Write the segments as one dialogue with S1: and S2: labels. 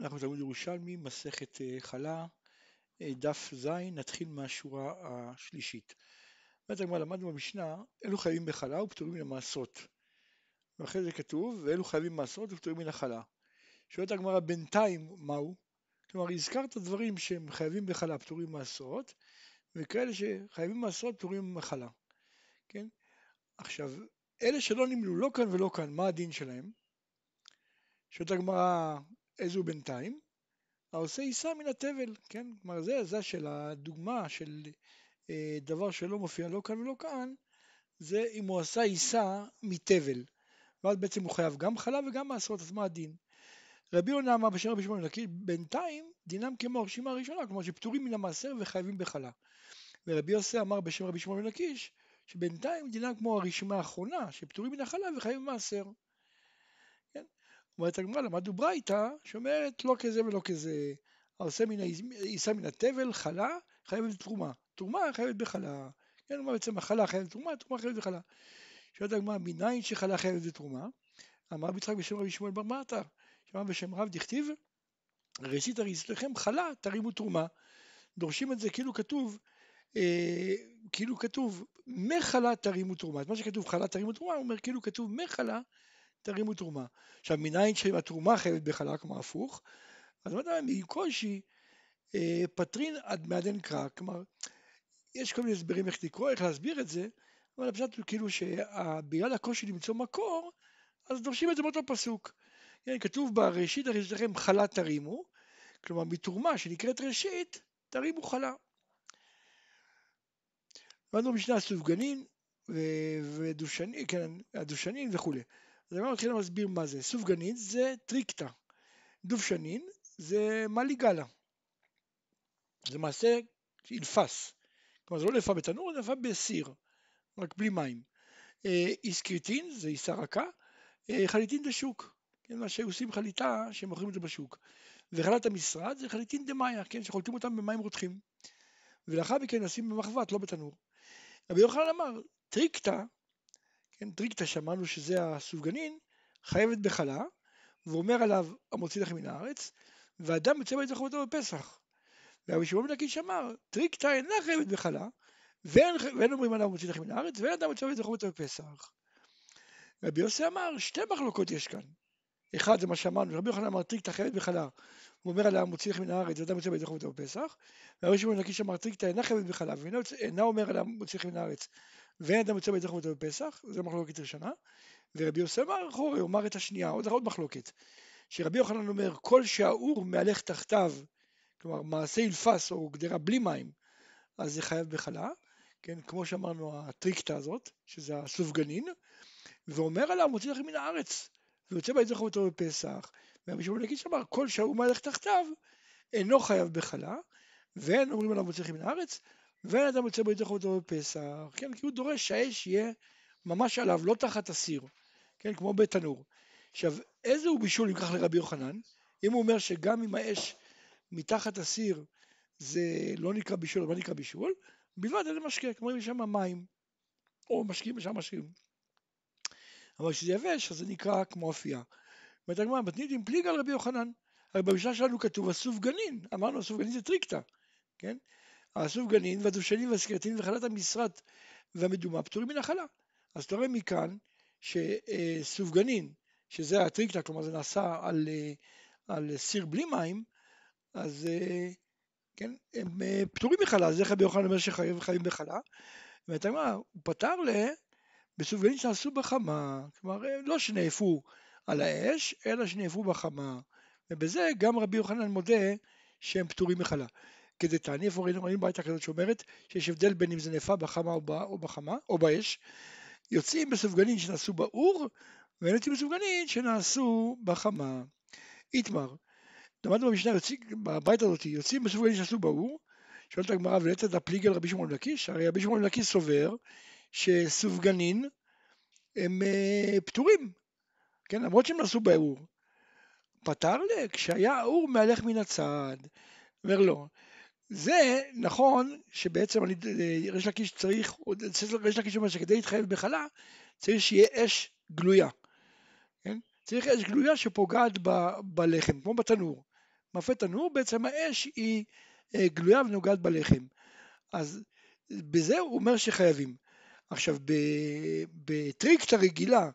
S1: אנחנו תלמוד ירושלמי, מסכת אה, חלה, אה, דף ז, נתחיל מהשורה השלישית. אומרת הגמרא, למדנו במשנה, אלו חייבים בחלה ופטורים מן המעשרות. ואחרי זה כתוב, ואלו חייבים מעשרות ופטורים מן החלה. שואלת הגמרא, בינתיים מהו? כלומר, הזכרת דברים שהם חייבים בחלה, פטורים מעשרות, וכאלה שחייבים מעשרות, פטורים ממחלה. כן? עכשיו, אלה שלא נמנו לא כאן ולא כאן, מה הדין שלהם? שואלת הגמרא, איזו בינתיים? העושה יישא מן התבל, כן? כלומר זה, זה של הדוגמה של אה, דבר שלא מופיע לא כאן ולא כאן, זה אם הוא עשה יישא מתבל. ואז בעצם הוא חייב גם חלה וגם מעשרות, אז מה הדין? רבי יונה אמר בשם רבי שמעון לקי, בינתיים דינם כמו הרשימה הראשונה, כלומר שפטורים מן המעשר וחייבים בחלה. ורבי יוסי אמר בשם רבי שמעון לקיש, שבינתיים דינם כמו הרשימה האחרונה, שפטורים מן החלה וחייבים מעשר. אומרת הגמרא, למדנו ברייתא, שאומרת לא כזה ולא כזה. העושה מן יישא מן התבל, חלה, חייבת בתרומה. תרומה חייבת בחלה. כן, מה בעצם החלה חייבת בתרומה, תרומה חייבת בחלה. שואלת הגמרא, מניין שחלה חייבת בתרומה? אמר רבי יצחק בשם רבי שמואל בר מרתא, שאמר בשם רב דכתיב, ראשית הרי אצלכם חלה תרימו תרומה. דורשים את זה כאילו כתוב, אה, כאילו כתוב מחלה תרימו תרומה. את מה שכתוב חלה תרימו תרומה, הוא אומר כאילו כתוב מחלה תרימו תרומה. עכשיו, מניין שהתרומה חייבת בחלה, כלומר הפוך, אז מה אמרתי מקושי אה, פטרין עד מעדן קרא, כלומר, יש כל מיני הסברים איך לקרוא, איך להסביר את זה, אבל הפשט הוא כאילו שבגלל הקושי למצוא מקור, אז דורשים את זה באותו פסוק. כן, כתוב בראשית הרי שלכם חלה תרימו, כלומר מתרומה שנקראת ראשית, תרימו חלה. למדנו משנה סופגנין ודושנין, כן, הדושנין וכולי. אז אני מתחיל להסביר מה זה. סופגנית זה טריקטה. דובשנין זה מליגלה. זה מעשה אילפס. כלומר זה לא נאפה בתנור, זה נאפה בסיר, רק בלי מים. אה, איסקריטין זה איסה רכה, אה, חליטין זה שוק. כן, מה שעושים חליטה שמוכרים את זה בשוק. וחלת המשרד זה חליטין דמאיה, כן, שחולטים אותם במים רותחים. ולאחר מכן נשים במחבת, לא בתנור. רבי יוחנן אמר, טריקטא כן, טריקטא שאמרנו שזה הסופגנין, חייבת בחלה, ואומר עליו המוציא לכם מן הארץ, ואדם יוצא בית חובתו בפסח. ורבי שמעון בן לקיש אמר, טריקטא אינה חייבת בחלה, ואין, ואין אומרים עליו מוציא לכם מן הארץ, ואין אדם יוצא בית חובתו בפסח. רבי יוסי אמר, שתי מחלוקות יש כאן. אחד זה מה שאמרנו, רבי יוחנן אמר טריקטא חייבת בחלה, הוא אומר עליה מוציא לכם מן הארץ, ואדם יוצא בית חובתו בפסח. ורבי שמעון בן הקיש אמר טריקטה אינה חייבת בחלה, ואינה אומר עליה מוציא לכם מן הארץ, ואין אדם יוצא בית חובתו בפסח, זו מחלוקת ראשונה, ורבי יוסף אמר אחורי, הוא אמר את השנייה, עוד, עוד מחלוקת, שרבי יוחנן אומר, כל שהאור מהלך תחתיו, כלומר מעשה אילפס או גדרה בלי מים, אז זה חייב בחלה, כן, כמו שאמרנו הטריקטה הזאת, שזה הסופגנין, ואומר עליו, מוציא לכם מן הארץ, ויוצא בית חובתו בפסח, ורבי שמעון לקיש אמר, כל שהאור מהלך תחתיו, אינו חייב בחלה, ואין אומרים עליו מוציא לכם מן הארץ, ואין אדם יוצא בידי חובתו בפסח, כן, כי הוא דורש שהאש יהיה ממש עליו, לא תחת הסיר, כן, כמו בתנור. עכשיו, איזה הוא בישול אם כך לרבי יוחנן? אם הוא אומר שגם אם האש מתחת הסיר זה לא נקרא בישול, לא נקרא בישול, בלבד איזה משקה, כמו אם יש שם מים, או משקים ושם משקים. אבל כשזה יבש, אז זה נקרא כמו אפייה. אומרת הגמרא, מתנית עם פליג על רבי יוחנן. הרי במשנה שלנו כתוב הסופגנין, אמרנו הסופגנין זה טריקטה, כן? הסופגנין והדושנין והסקרטין וחלת המשרת והמדומה פטורים מן החלה. אז אתה רואה מכאן שסופגנין, שזה הטריקטה, כלומר זה נעשה על, על סיר בלי מים, אז כן, הם פטורים מחלה, אז איך רבי יוחנן אומר שחיים בחלה? ואתה אומר, הוא פתר ל... בסופגנין שנעשו בחמה, כלומר לא שנאפו על האש, אלא שנאפו בחמה, ובזה גם רבי יוחנן מודה שהם פטורים מחלה. כדתני, איפה ראינו, ראינו בעיה כזאת שאומרת שיש הבדל בין אם זה נאפה בחמה או, או בחמה, או באש, יוצאים בסופגנין שנעשו באור, ואין יוצאים בסופגנין שנעשו בחמה. איתמר, למדנו במשנה, בבית הזאת, יוצאים בסופגנין שנעשו באור, שואלת הגמרא ולתת הפליגל רבי שמעון לקיש, הרי רבי שמעון לקיש סובר שסופגנין הם אה, פטורים, כן, למרות שהם נעשו באור. פתר לי, כשהיה האור מהלך מן הצד, אומר לו, זה נכון שבעצם אני, ריש לקיש צריך, ריש לקיש אומר שכדי להתחייב בחלה צריך שיהיה אש גלויה, כן? צריך אש גלויה שפוגעת ב, בלחם, כמו בתנור, מאפה תנור, בעצם האש היא אה, גלויה ונוגעת בלחם. אז בזה הוא אומר שחייבים. עכשיו, בטריקטה רגילה,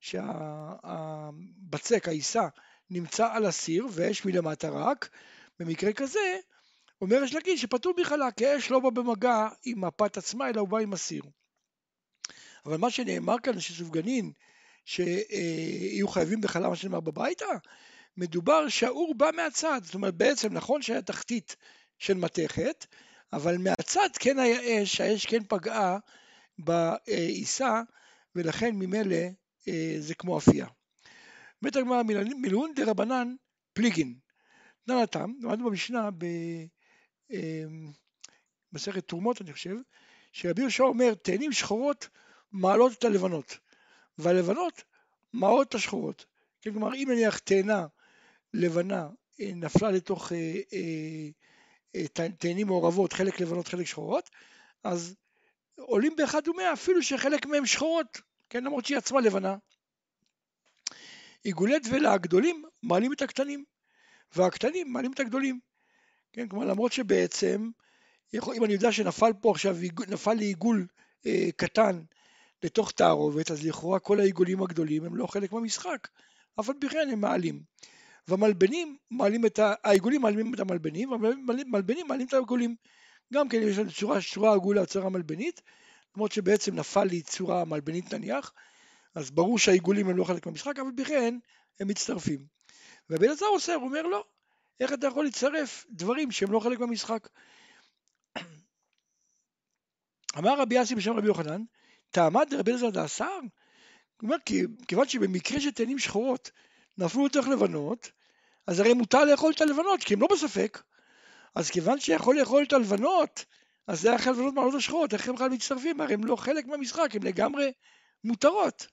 S1: שהבצק, העיסה, נמצא על הסיר ואש מלמטה רק, במקרה כזה, אומר יש להגיד שפטור בכלל, כי האש לא בא במגע עם הפת עצמה, אלא הוא בא עם הסיר. אבל מה שנאמר כאן שסופגנין, שיהיו חייבים בחלה, מה שנאמר בביתה, מדובר שהאור בא מהצד, זאת אומרת בעצם נכון שהיה תחתית של מתכת, אבל מהצד כן היה אש, האש כן פגעה בעיסה, ולכן ממילא אה, זה כמו אפייה. אומרת הגמרא מילון רבנן פליגין. תנא הטעם, למדנו במשנה במסכת אה, תרומות אני חושב, שרבי יהושע אומר תאנים שחורות מעלות את הלבנות, והלבנות מעלות את השחורות. כן, כלומר אם נניח תאנה לבנה אה, נפלה לתוך תאנים מעורבות, חלק לבנות חלק שחורות, אז עולים באחד ומאה אפילו שחלק מהם שחורות, כן, למרות שהיא עצמה לבנה. עיגולי דבלה הגדולים מעלים את הקטנים, והקטנים מעלים את הגדולים. כן, כלומר למרות שבעצם, אם אני יודע שנפל פה עכשיו, נפל לי עיגול אה, קטן לתוך תערובת, אז לכאורה כל העיגולים הגדולים הם לא חלק מהמשחק, אף על פי כן הם מעלים. והמלבנים מעלים את ה... העיגולים מעלים את המלבנים, והמלבנים מעלים את העיגולים. גם כן יש לנו צורה, צורה עגולה, צורה מלבנית, למרות שבעצם נפל לי צורה מלבנית נניח, אז ברור שהעיגולים הם לא חלק מהמשחק, אבל בכן הם מצטרפים. ובן עזר עושה, הוא אומר לא, איך אתה יכול לצרף דברים שהם לא חלק מהמשחק? אמר רבי יאסי בשם רבי יוחנן, תעמד רבי אלעזר דעשר? הוא אומר, כיוון שבמקרה של תאנים שחורות נפלו לתוך לבנות, אז הרי מותר לאכול את הלבנות, כי הם לא בספק. אז כיוון שיכול לאכול את הלבנות, אז זה היה הלבנות מעלות השחורות, איך הם בכלל מצטרפים? הרי הם לא חלק מהמשחק, הם לגמרי מותרות.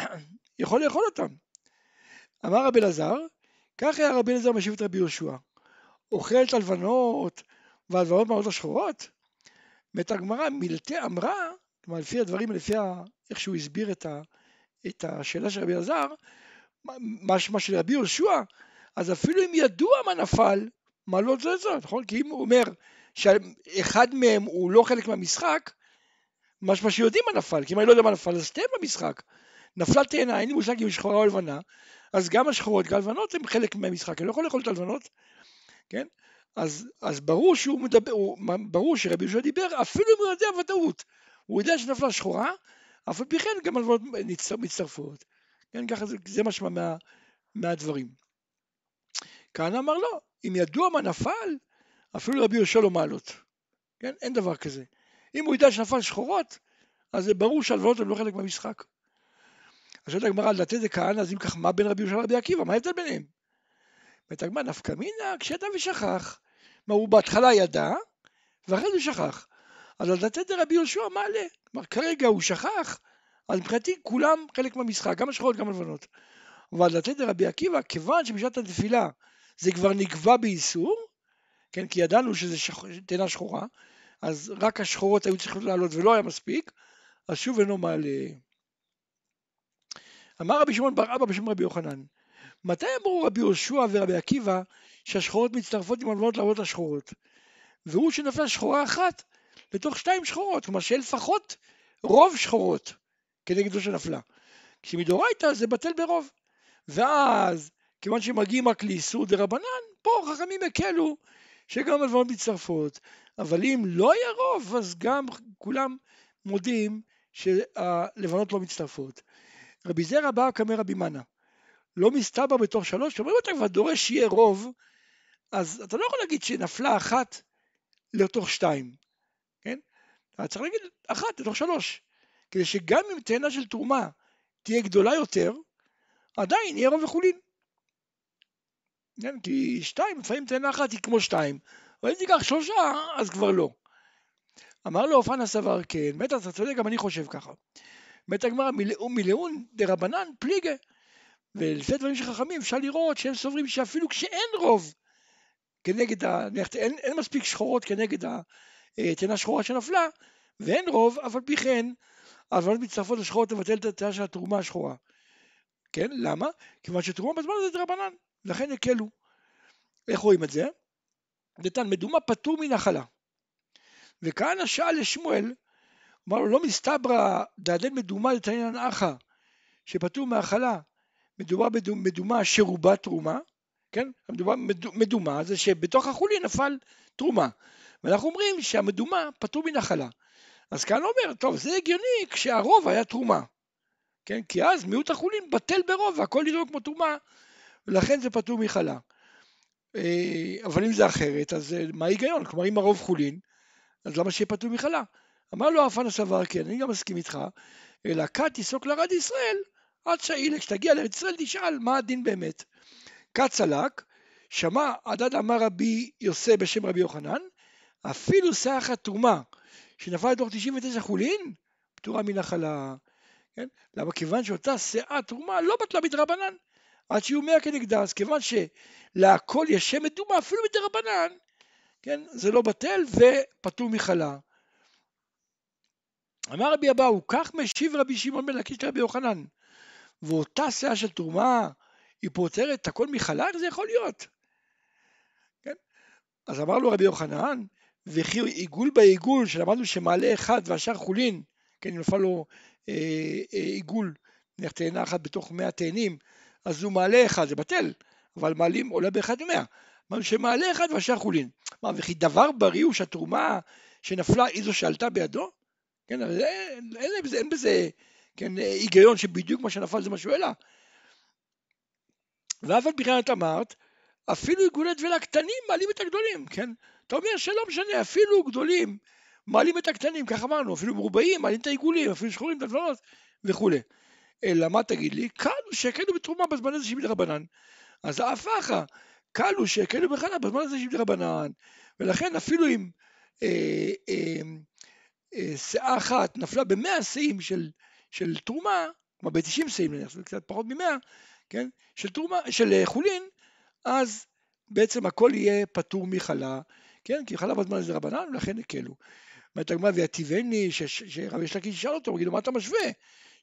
S1: יכול לאכול אותם. אמר רבי אלעזר, כך היה רבי אלעזר משיב את רבי יהושע, אוכל את הלבנות והלבנות מעלות השחורות? מת הגמרא, מילתי אמרה, כלומר לפי הדברים, לפי איך שהוא הסביר את, ה, את השאלה של רבי אלעזר, משמע של רבי יהושע, אז אפילו אם ידוע מה נפל, מה לא זה זה, נכון? כי אם הוא אומר שאחד מהם הוא לא חלק מהמשחק, משמע שיודעים מה נפל, כי אם אני לא יודע מה נפל, אז תהיה במשחק. נפלה תאנה, אין לי מושג אם היא שחורה או לבנה, אז גם השחורות, גם הלבנות הם חלק מהמשחק, אני לא יכול לאכול את הלבנות, כן? אז, אז ברור שהוא מדבר, הוא, ברור שרבי יהושע דיבר, אפילו אם הוא יודע ודאות, הוא יודע שנפלה שחורה, אף על פי כן גם הלבנות מצטרפות. כן, ככה זה, זה משמע מה, מהדברים. כהנא אמר לא, אם ידוע מה נפל, אפילו רבי יהושע לא מעלות. כן, אין דבר כזה. אם הוא ידע שנפל שחורות, אז זה ברור שהלוואות הן לא חלק מהמשחק. אז שואלת הגמרא, לדעתי זה כהנא, אז אם כך, מה בין רבי יהושע לרבי עקיבא? מה ההבדל ביניהם? אומרת הגמרא, נפקא מינא, כשידע ושכח. מה, הוא בהתחלה ידע, ואחרי זה שכח. אז לדעתי זה רבי יהושע מעלה. כלומר, כרגע הוא שכח, אז מבחינתי כולם חלק מהמשחק, גם השחורות, גם הלבנות. אבל לתת לרבי עקיבא, כיוון שבשעת התפילה זה כבר נקבע באיסור, כן, כי ידענו שזה שח... תאנה שחורה, אז רק השחורות היו צריכות לעלות ולא היה מספיק, אז שוב אינו מעלה. אמר רבי שמעון בר אבא בשם רבי יוחנן, מתי אמרו רבי יהושע ורבי עקיבא שהשחורות מצטרפות עם הלבנות לעבוד השחורות? והוא שנפלה שחורה אחת לתוך שתיים שחורות, כלומר שיהיה לפחות רוב שחורות כנגד זו שנפלה. כשמדאורייתא זה בטל ברוב. ואז, כיוון שמגיעים רק לאיסור דה רבנן, פה חכמים הקלו שגם הלוואות מצטרפות. אבל אם לא היה רוב, אז גם כולם מודים שהלבנות לא מצטרפות. רבי זרע בא כמר רבי מנה. לא מסתבר בתוך שלוש, אומרים אתה כבר דורש שיהיה רוב, אז אתה לא יכול להגיד שנפלה אחת לתוך שתיים, כן? אתה צריך להגיד אחת לתוך שלוש, כדי שגם אם תאנה של תרומה תהיה גדולה יותר, עדיין יהיה רוב וחולין. כן, כי שתיים, לפעמים תאנה אחת היא כמו שתיים, אבל אם תיקח שלושה, אז כבר לא. אמר לו אופן הסבר כן, מת אתה צודק, גם אני חושב ככה. מת הגמרא מלאון דרבנן פליגה. ולפי הדברים של חכמים אפשר לראות שהם סוברים שאפילו כשאין רוב כנגד, ה... אין, אין מספיק שחורות כנגד התאנה שחורה שנפלה, ואין רוב, אף על פי כן, ההלוואות מצטרפות לשחורות לבטל את התאנה של התרומה השחורה. כן, למה? כיוון שתרומה בזמן הזה זה רבנן, לכן הקלו. איך רואים את זה? נתן מדומה פטור מנחלה. וכהנא שאל לשמואל, אמר לו לא מסתברא דעדן מדומה לתנינן אחא, שפטור מהאכלה, מדובר במדומה שרובה תרומה, כן? מדובר מדומה זה שבתוך החולין נפל תרומה. ואנחנו אומרים שהמדומה פטור מנחלה. אז כאן אומר, טוב, זה הגיוני כשהרוב היה תרומה. כן? כי אז מיעוט החולין בטל ברוב והכל נראה כמו תרומה, ולכן זה פטור מחלה. אה, אבל אם זה אחרת, אז אה, מה ההיגיון? כלומר, אם הרוב חולין, אז למה שיהיה פטור מחלה? אמר לו אפן הסבר, כן, אני גם מסכים איתך, אלא כת תיסוק לרד ישראל, עד שהאילה, כשתגיע לארץ ישראל תשאל מה הדין באמת. כת צלק, שמע עדד אמר רבי יוסי בשם רבי יוחנן, אפילו סך התרומה שנפל לתוך 99 חולין, פטורה מנחלה. כן? למה? כיוון שאותה שאה תרומה לא בטלה מדרבנן, עד שיהיו מאה כנגדה, אז כיוון שלהכל יש שם מדומה, אפילו מדרבנן, כן? זה לא בטל ופטור מחלה. אמר רבי אבאו, כך משיב רבי שמעון בן לקיש לרבי יוחנן, ואותה שאה של תרומה היא פותרת הכל מחלה? איך זה יכול להיות? כן? אז אמר לו רבי יוחנן, וכי עיגול בעיגול, שלמדנו שמעלה אחד והשאר חולין, כן, אם נפל לו אה, אה, עיגול, נניח תאנה אחת בתוך מאה תאנים, אז הוא מעלה אחד, זה בטל, אבל מעלים עולה באחד ממאה. אמרנו שמעלה אחד והשאר חולין. מה, וכי דבר בריא הוא שהתרומה שנפלה היא זו שעלתה בידו? כן, אין, אין, אין בזה, אין בזה כן, היגיון שבדיוק מה שנפל זה מה שהוא העלה. ואף על פי כן את אמרת, אפילו עיגולי טבילה קטנים מעלים את הגדולים, כן? אתה אומר שלא משנה, אפילו גדולים מעלים את הקטנים, כך אמרנו, אפילו מרובעים מעלים את העיגולים, אפילו שחורים את הדברות וכולי. אלא מה תגיד לי? קלו שהקלו בתרומה בזמן הזה שבלי רבנן. אז אחא, קלו שהקלו בחנה בזמן הזה שבלי רבנן. ולכן אפילו אם אה, אה, שאה אחת נפלה במאה שאים של, של תרומה, כלומר ב-90 שאים נניח, זה קצת פחות ממאה, כן? של, תרומה, של אה, חולין, אז בעצם הכל יהיה פטור מחלה, כן? כי חלה בזמן הזה רבנן, ולכן הקלו. אומרת הגמרא ויתיבני, שרבי יש לקיש ישאל אותו, הוא יגיד לו מה אתה משווה?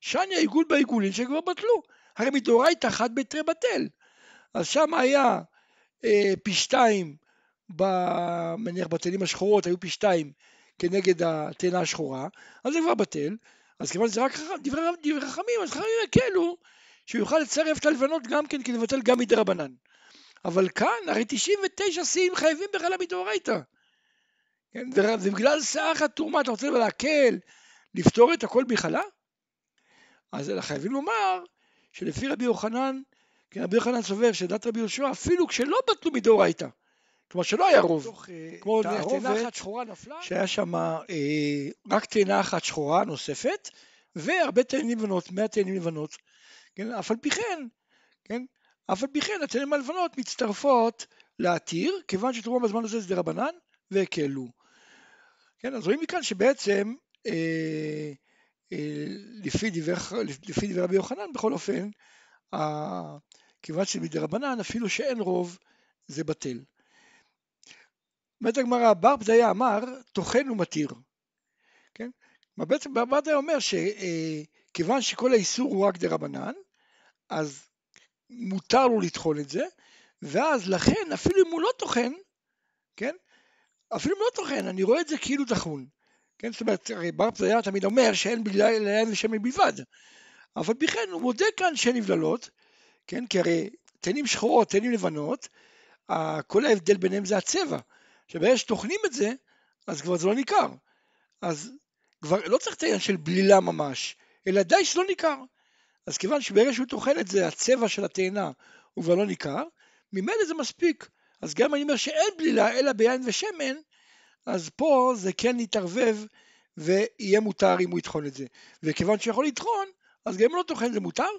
S1: שאני העיגול בעיגולין שכבר בטלו, הרי מדאורייתא חד בתרי בטל. אז שם היה אה, פי שתיים, מניח בתלים השחורות היו פי שתיים כנגד התאנה השחורה, אז זה כבר בטל, אז כיוון שזה רק דברי, דברי חכמים, אז חכמים יקלו שהוא יוכל לצרף את הלבנות גם כן, כי לבטל גם מדי רבנן. אבל כאן, הרי 99 שיאים חייבים בכלל מדאורייתא. כן? ובגלל סך התרומה אתה רוצה להקל, לפתור את הכל מחלה? אז חייבים לומר שלפי רבי יוחנן, כן, רבי יוחנן סובר שדת רבי יהושע, אפילו כשלא בטלו מדאורייתא, כלומר שלא היה רוב, אה, כמו נפלה, שהיה שם אה, רק תאנה אחת שחורה נוספת, והרבה תאנים לבנות, 100 תאנים לבנות, כן, אף על פי כן, כן, אף על פי כן התאנים הלבנות מצטרפות להתיר, כיוון שתרומה בזמן הזה זה רבנן, והקלו. כן, אז רואים מכאן שבעצם אה, אה, לפי דברי רבי יוחנן בכל אופן, כיוון שמדרבנן אפילו שאין רוב זה בטל. אומרת הגמרא, בר פדיה אמר, טוחן ומתיר. כן? בעצם בר פדיה אומר שכיוון שכל האיסור הוא רק דרבנן, אז מותר לו לטחון את זה, ואז לכן אפילו אם הוא לא טוחן, כן? אפילו אם לא טוחן, אני רואה את זה כאילו טחון. כן, זאת אומרת, הרי בר פדיה תמיד אומר שאין בגלל ושמן בלבד, אבל בכן הוא מודה כאן שאין נבללות, כן, כי הרי תנים שחורות, תנים לבנות, כל ההבדל ביניהם זה הצבע. עכשיו ברגע שטוחנים את זה, אז כבר זה לא ניכר. אז כבר לא צריך את העניין של בלילה ממש, אלא די שלא ניכר. אז כיוון שברגע שהוא טוחן את זה, הצבע של התאנה הוא כבר לא ניכר, ממילא זה מספיק. אז גם אני אומר שאין בלילה אלא ביין ושמן, אז פה זה כן יתערבב ויהיה מותר אם הוא יטחון את זה. וכיוון שהוא יכול לטחון, אז גם אם לא טוחן זה מותר.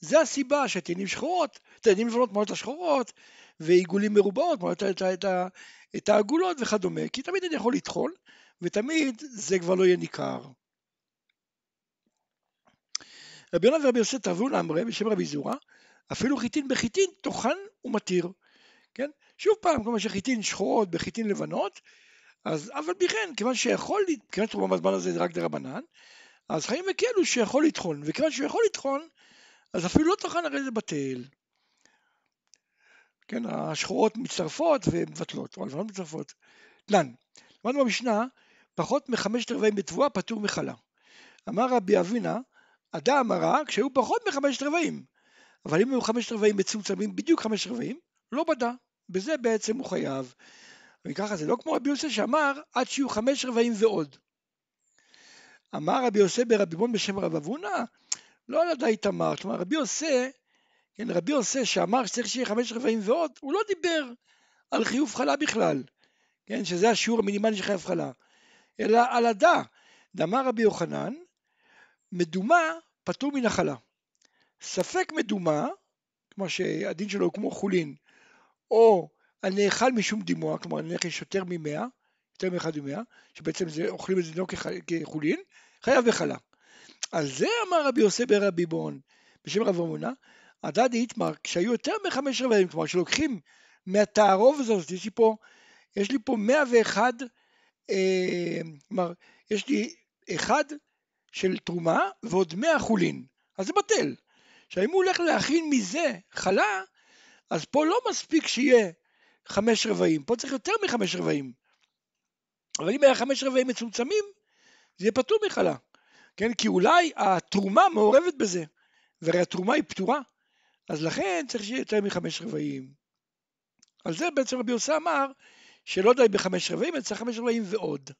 S1: זה הסיבה שתאנים שחורות, תאנים לבנות מעלות השחורות, ועיגולים מרובעות מעלות את, את, את, את העגולות וכדומה, כי תמיד אני יכול לטחון, ותמיד זה כבר לא יהיה ניכר. רבי יונה ורבי יוסף תרבו לאמרי בשם רבי זורה, אפילו חיטין בחיטין טוחן ומתיר. כן? שוב פעם, כמו שחיטין שחורות בחיטין לבנות, אז אף על פי כן, כיוון שיכול, כיוון שתרומה בזמן הזה זה רק דרבנן, אז חיים וכאלו שיכול לטחון, וכיוון שהוא יכול לטחון, אז אפילו לא טחן הרי זה בטל. כן, השחורות מצטרפות ומבטלות, או הלבנות מצטרפות. תנן, למדנו במשנה, פחות מחמשת רבעים בתבואה פטור מחלה. אמר רבי אבינה, אדם הרע כשהיו פחות מחמשת רבעים, אבל אם היו חמשת רבעים מצומצמים, בדיוק חמשת רבעים, לא בדה, בזה בעצם הוא חייב. וככה זה לא כמו רבי יוסף שאמר עד שיהיו חמש רבעים ועוד. אמר רבי יוסף ברבי בון בשם רב אבונה, לא על ידי תמר, כלומר רבי יוסף, כן, רבי יוסף שאמר שצריך שיהיה חמש רבעים ועוד, הוא לא דיבר על חיוב חלה בכלל, כן, שזה השיעור המינימלי של חייב חלה, אלא על הדה. דאמר רבי יוחנן, מדומה פטור מן החלה. ספק מדומה, כמו שהדין שלו הוא כמו חולין, או הנאכל משום דימוע, כלומר הנכס יותר ממאה, יותר מאחד ממאה, שבעצם זה, אוכלים את זה לא כחולין, חייב בחלה. על זה אמר רבי יוסף ברבי בון, בשם רב אמונה, הדדי איתמר, כשהיו יותר מחמש רבעים, כלומר שלוקחים מהתערוב הזאת, יש לי פה, יש לי פה 101, אה, כלומר, יש לי אחד של תרומה ועוד 100 חולין, אז זה בטל. עכשיו אם הוא הולך להכין מזה חלה, אז פה לא מספיק שיהיה חמש רבעים, פה צריך יותר מחמש רבעים. אבל אם היה חמש רבעים מצומצמים, זה יהיה פטור מחלה. כן, כי אולי התרומה מעורבת בזה, והרי התרומה היא פתורה, אז לכן צריך שיהיה יותר מחמש רבעים. על זה בעצם רבי יוסי אמר שלא די בחמש רבעים, אלא צריך חמש רבעים ועוד.